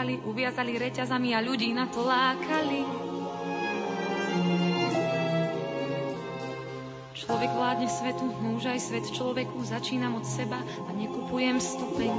zobrali, uviazali reťazami a ľudí lákali. Človek vládne svetu, no aj svet človeku, začínam od seba a nekupujem stupeň.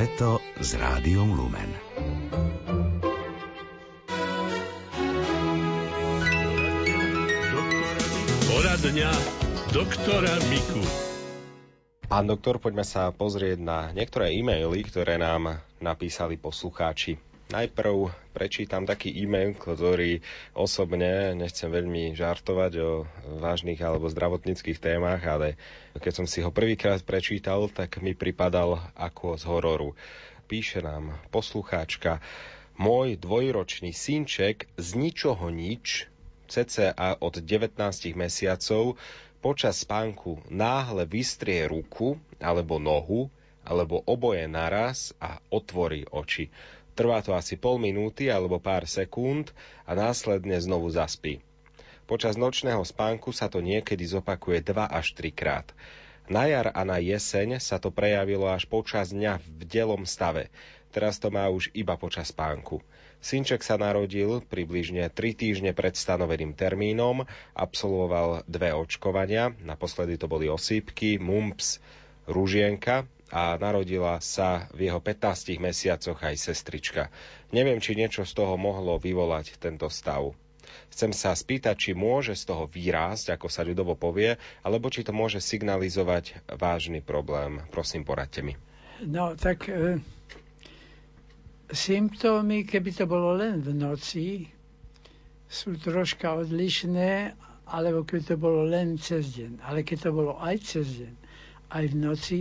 Leto s rádiom Lumen. Poradňa doktora Miku. Pán doktor, poďme sa pozrieť na niektoré e-maily, ktoré nám napísali poslucháči. Najprv prečítam taký e-mail, ktorý osobne nechcem veľmi žartovať o vážnych alebo zdravotníckých témach, ale keď som si ho prvýkrát prečítal, tak mi pripadal ako z hororu. Píše nám poslucháčka, môj dvojročný synček z ničoho nič, cca od 19 mesiacov, počas spánku náhle vystrie ruku alebo nohu, alebo oboje naraz a otvorí oči. Trvá to asi pol minúty alebo pár sekúnd a následne znovu zaspí. Počas nočného spánku sa to niekedy zopakuje 2 až 3 krát. Na jar a na jeseň sa to prejavilo až počas dňa v delom stave. Teraz to má už iba počas spánku. Synček sa narodil približne 3 týždne pred stanoveným termínom, absolvoval dve očkovania, naposledy to boli osýpky, mumps, ružienka a narodila sa v jeho 15 mesiacoch aj sestrička. Neviem, či niečo z toho mohlo vyvolať tento stav. Chcem sa spýtať, či môže z toho výrásť, ako sa ľudovo povie, alebo či to môže signalizovať vážny problém. Prosím, poradte mi. No, tak e, symptómy, keby to bolo len v noci, sú troška odlišné, alebo keby to bolo len cez deň. Ale keď to bolo aj cez deň, aj v noci,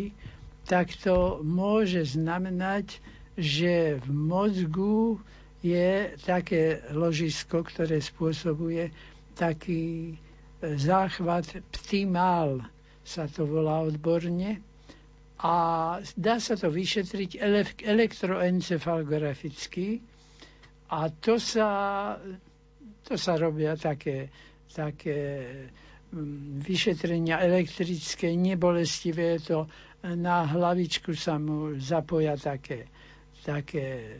tak to môže znamenať, že v mozgu je také ložisko, ktoré spôsobuje taký e, záchvat ptimál, sa to volá odborne. A dá sa to vyšetriť elektroencefalograficky. A to sa, to sa robia také, také mm, vyšetrenia elektrické, nebolestivé. Je to na hlavičku sa mu zapoja také, také e,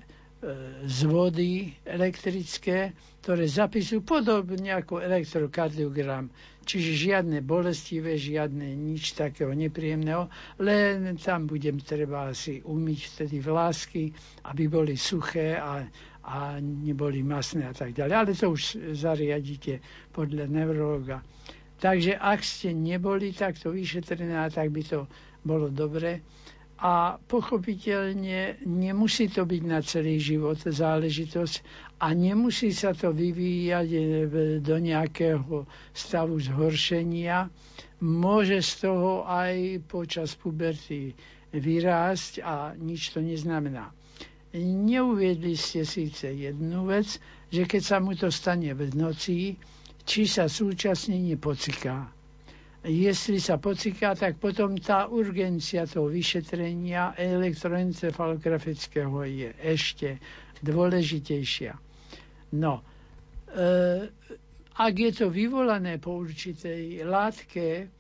zvody elektrické, ktoré zapisujú podobne ako elektrokardiogram. Čiže žiadne bolestivé, žiadne nič takého nepríjemného, len tam budem treba asi umyť vtedy vlásky, aby boli suché a, a neboli masné a tak ďalej. Ale to už zariadíte podľa neurologa. Takže ak ste neboli takto vyšetrená, tak by to bolo dobre. A pochopiteľne nemusí to byť na celý život záležitosť a nemusí sa to vyvíjať e, do nejakého stavu zhoršenia. Môže z toho aj počas puberty vyrásť a nič to neznamená. Neuviedli ste síce jednu vec, že keď sa mu to stane v noci, či sa súčasne nepociká jestli sa pociká, tak potom tá urgencia toho vyšetrenia elektroencefalografického je ešte dôležitejšia. No, e, ak je to vyvolané po určitej látke,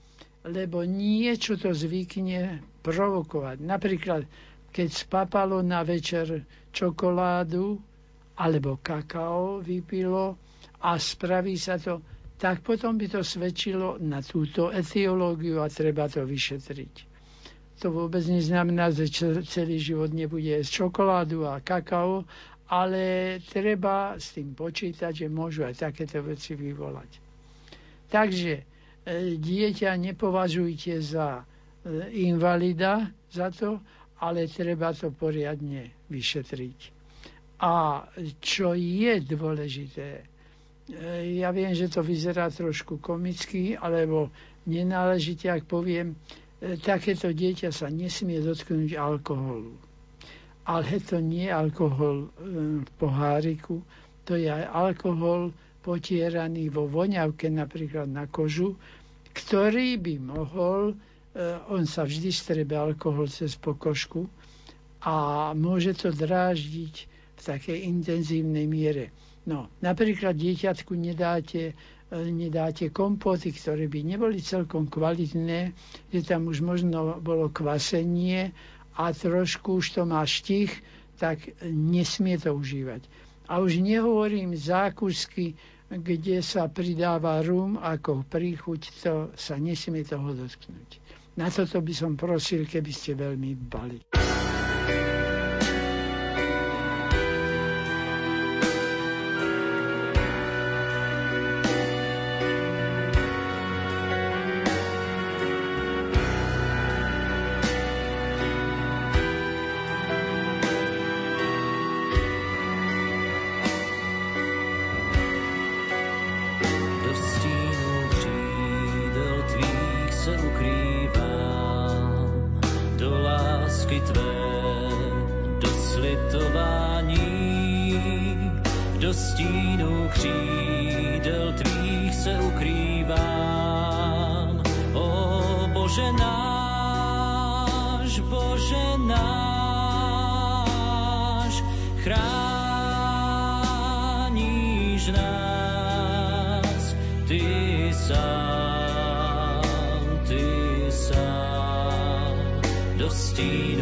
lebo niečo to zvykne provokovať. Napríklad, keď spapalo na večer čokoládu alebo kakao vypilo a spraví sa to tak potom by to svedčilo na túto etiológiu a treba to vyšetriť. To vôbec neznamená, že celý život nebude jesť čokoládu a kakao, ale treba s tým počítať, že môžu aj takéto veci vyvolať. Takže e, dieťa nepovažujte za e, invalida za to, ale treba to poriadne vyšetriť. A čo je dôležité, ja viem, že to vyzerá trošku komicky, alebo nenáležite, ak poviem, takéto dieťa sa nesmie dotknúť alkoholu. Ale to nie je alkohol v poháriku, to je aj alkohol potieraný vo voňavke napríklad na kožu, ktorý by mohol, on sa vždy strebe alkohol cez pokožku a môže to dráždiť v takej intenzívnej miere. No, napríklad dieťatku nedáte nedáte kompoty, ktoré by neboli celkom kvalitné, že tam už možno bolo kvasenie a trošku už to má štich, tak nesmie to užívať. A už nehovorím zákusky, kde sa pridáva rum ako príchuť, to sa nesmie toho dotknúť. Na toto by som prosil, keby ste veľmi dbali. křídel tvých se ukrývám. O Bože náš, Bože náš, chráníš nás, Ty sám, Ty sám, dostínáš.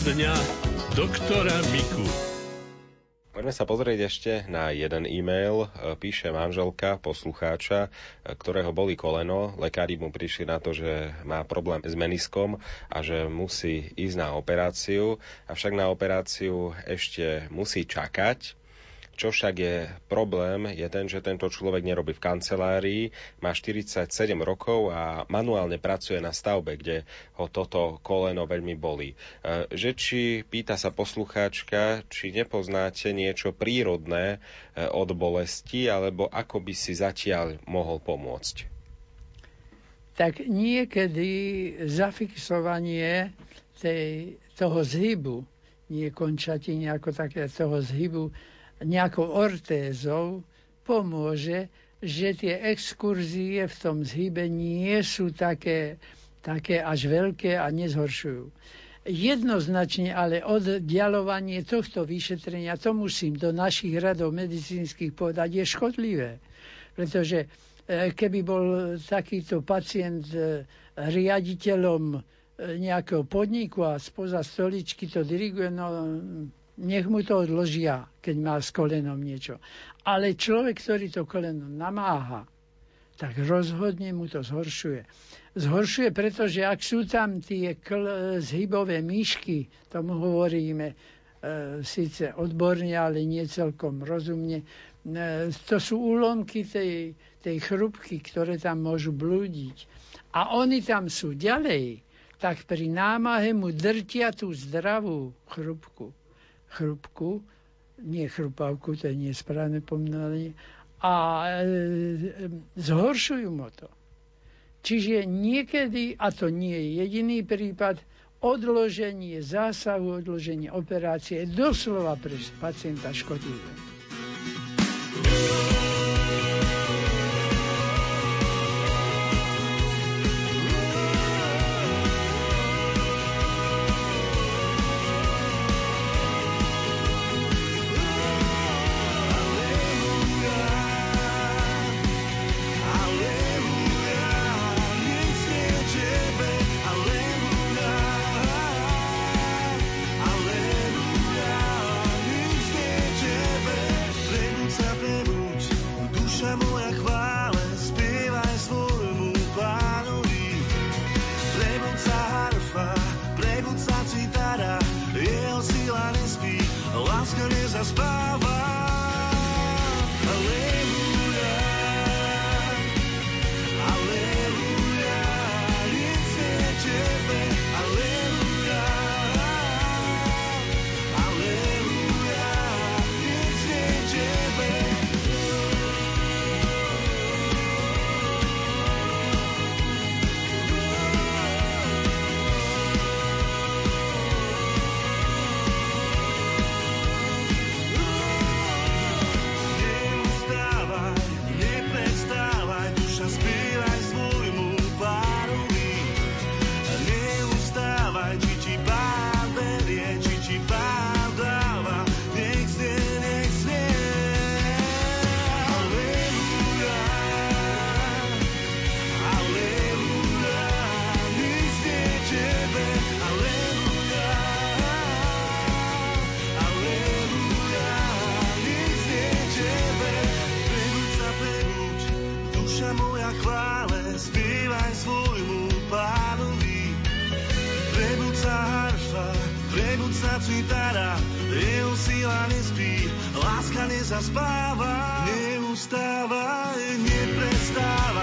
Dňa doktora Miku. Poďme sa pozrieť ešte na jeden e-mail. Píše manželka poslucháča, ktorého boli koleno. Lekári mu prišli na to, že má problém s meniskom a že musí ísť na operáciu. Avšak na operáciu ešte musí čakať Čo však je problém, je ten, že tento človek nerobí v kancelárii, má 47 rokov a manuálne pracuje na stavbe, kde ho toto koleno veľmi bolí. E, že či, pýta sa poslucháčka, či nepoznáte niečo prírodné e, od bolesti, alebo ako by si zatiaľ mohol pomôcť? Tak niekedy zafixovanie tej, toho zhybu, nie končatiny ako také toho zhybu, nejakou ortézou pomôže, že tie exkurzie v tom zhybe nie sú také, také až veľké a nezhoršujú. Jednoznačne ale oddialovanie tohto vyšetrenia, to musím do našich radov medicínskych povedať, je škodlivé. Pretože e, keby bol takýto pacient e, riaditeľom nejakého podniku a spoza stoličky to diriguje, no nech mu to odložia, keď má s kolenom niečo. Ale človek, ktorý to koleno namáha, tak rozhodne mu to zhoršuje. Zhoršuje, pretože ak sú tam tie kl- zhybové myšky, tomu hovoríme e, síce odborne, ale nie celkom rozumne, e, to sú úlomky tej, tej chrupky, ktoré tam môžu blúdiť. A oni tam sú ďalej tak pri námahe mu drtia tú zdravú chrupku. Chrupku, nie chrupavku, to je nesprávne pomenanie, a e, zhoršujú mu to. Čiže niekedy, a to nie je jediný prípad, odloženie zásahu, odloženie operácie je doslova pre pacienta škodlivé.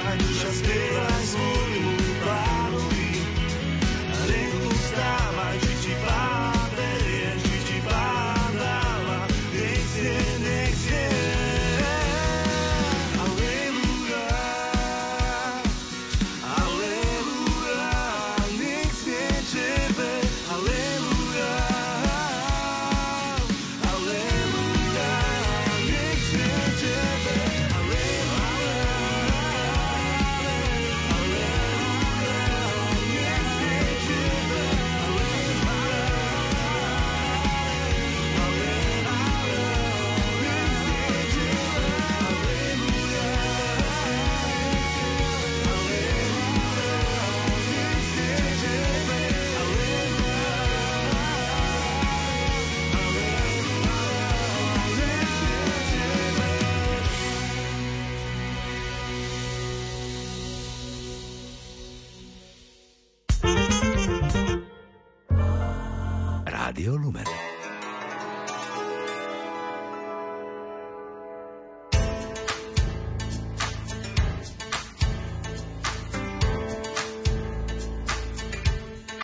Rádio Lumen.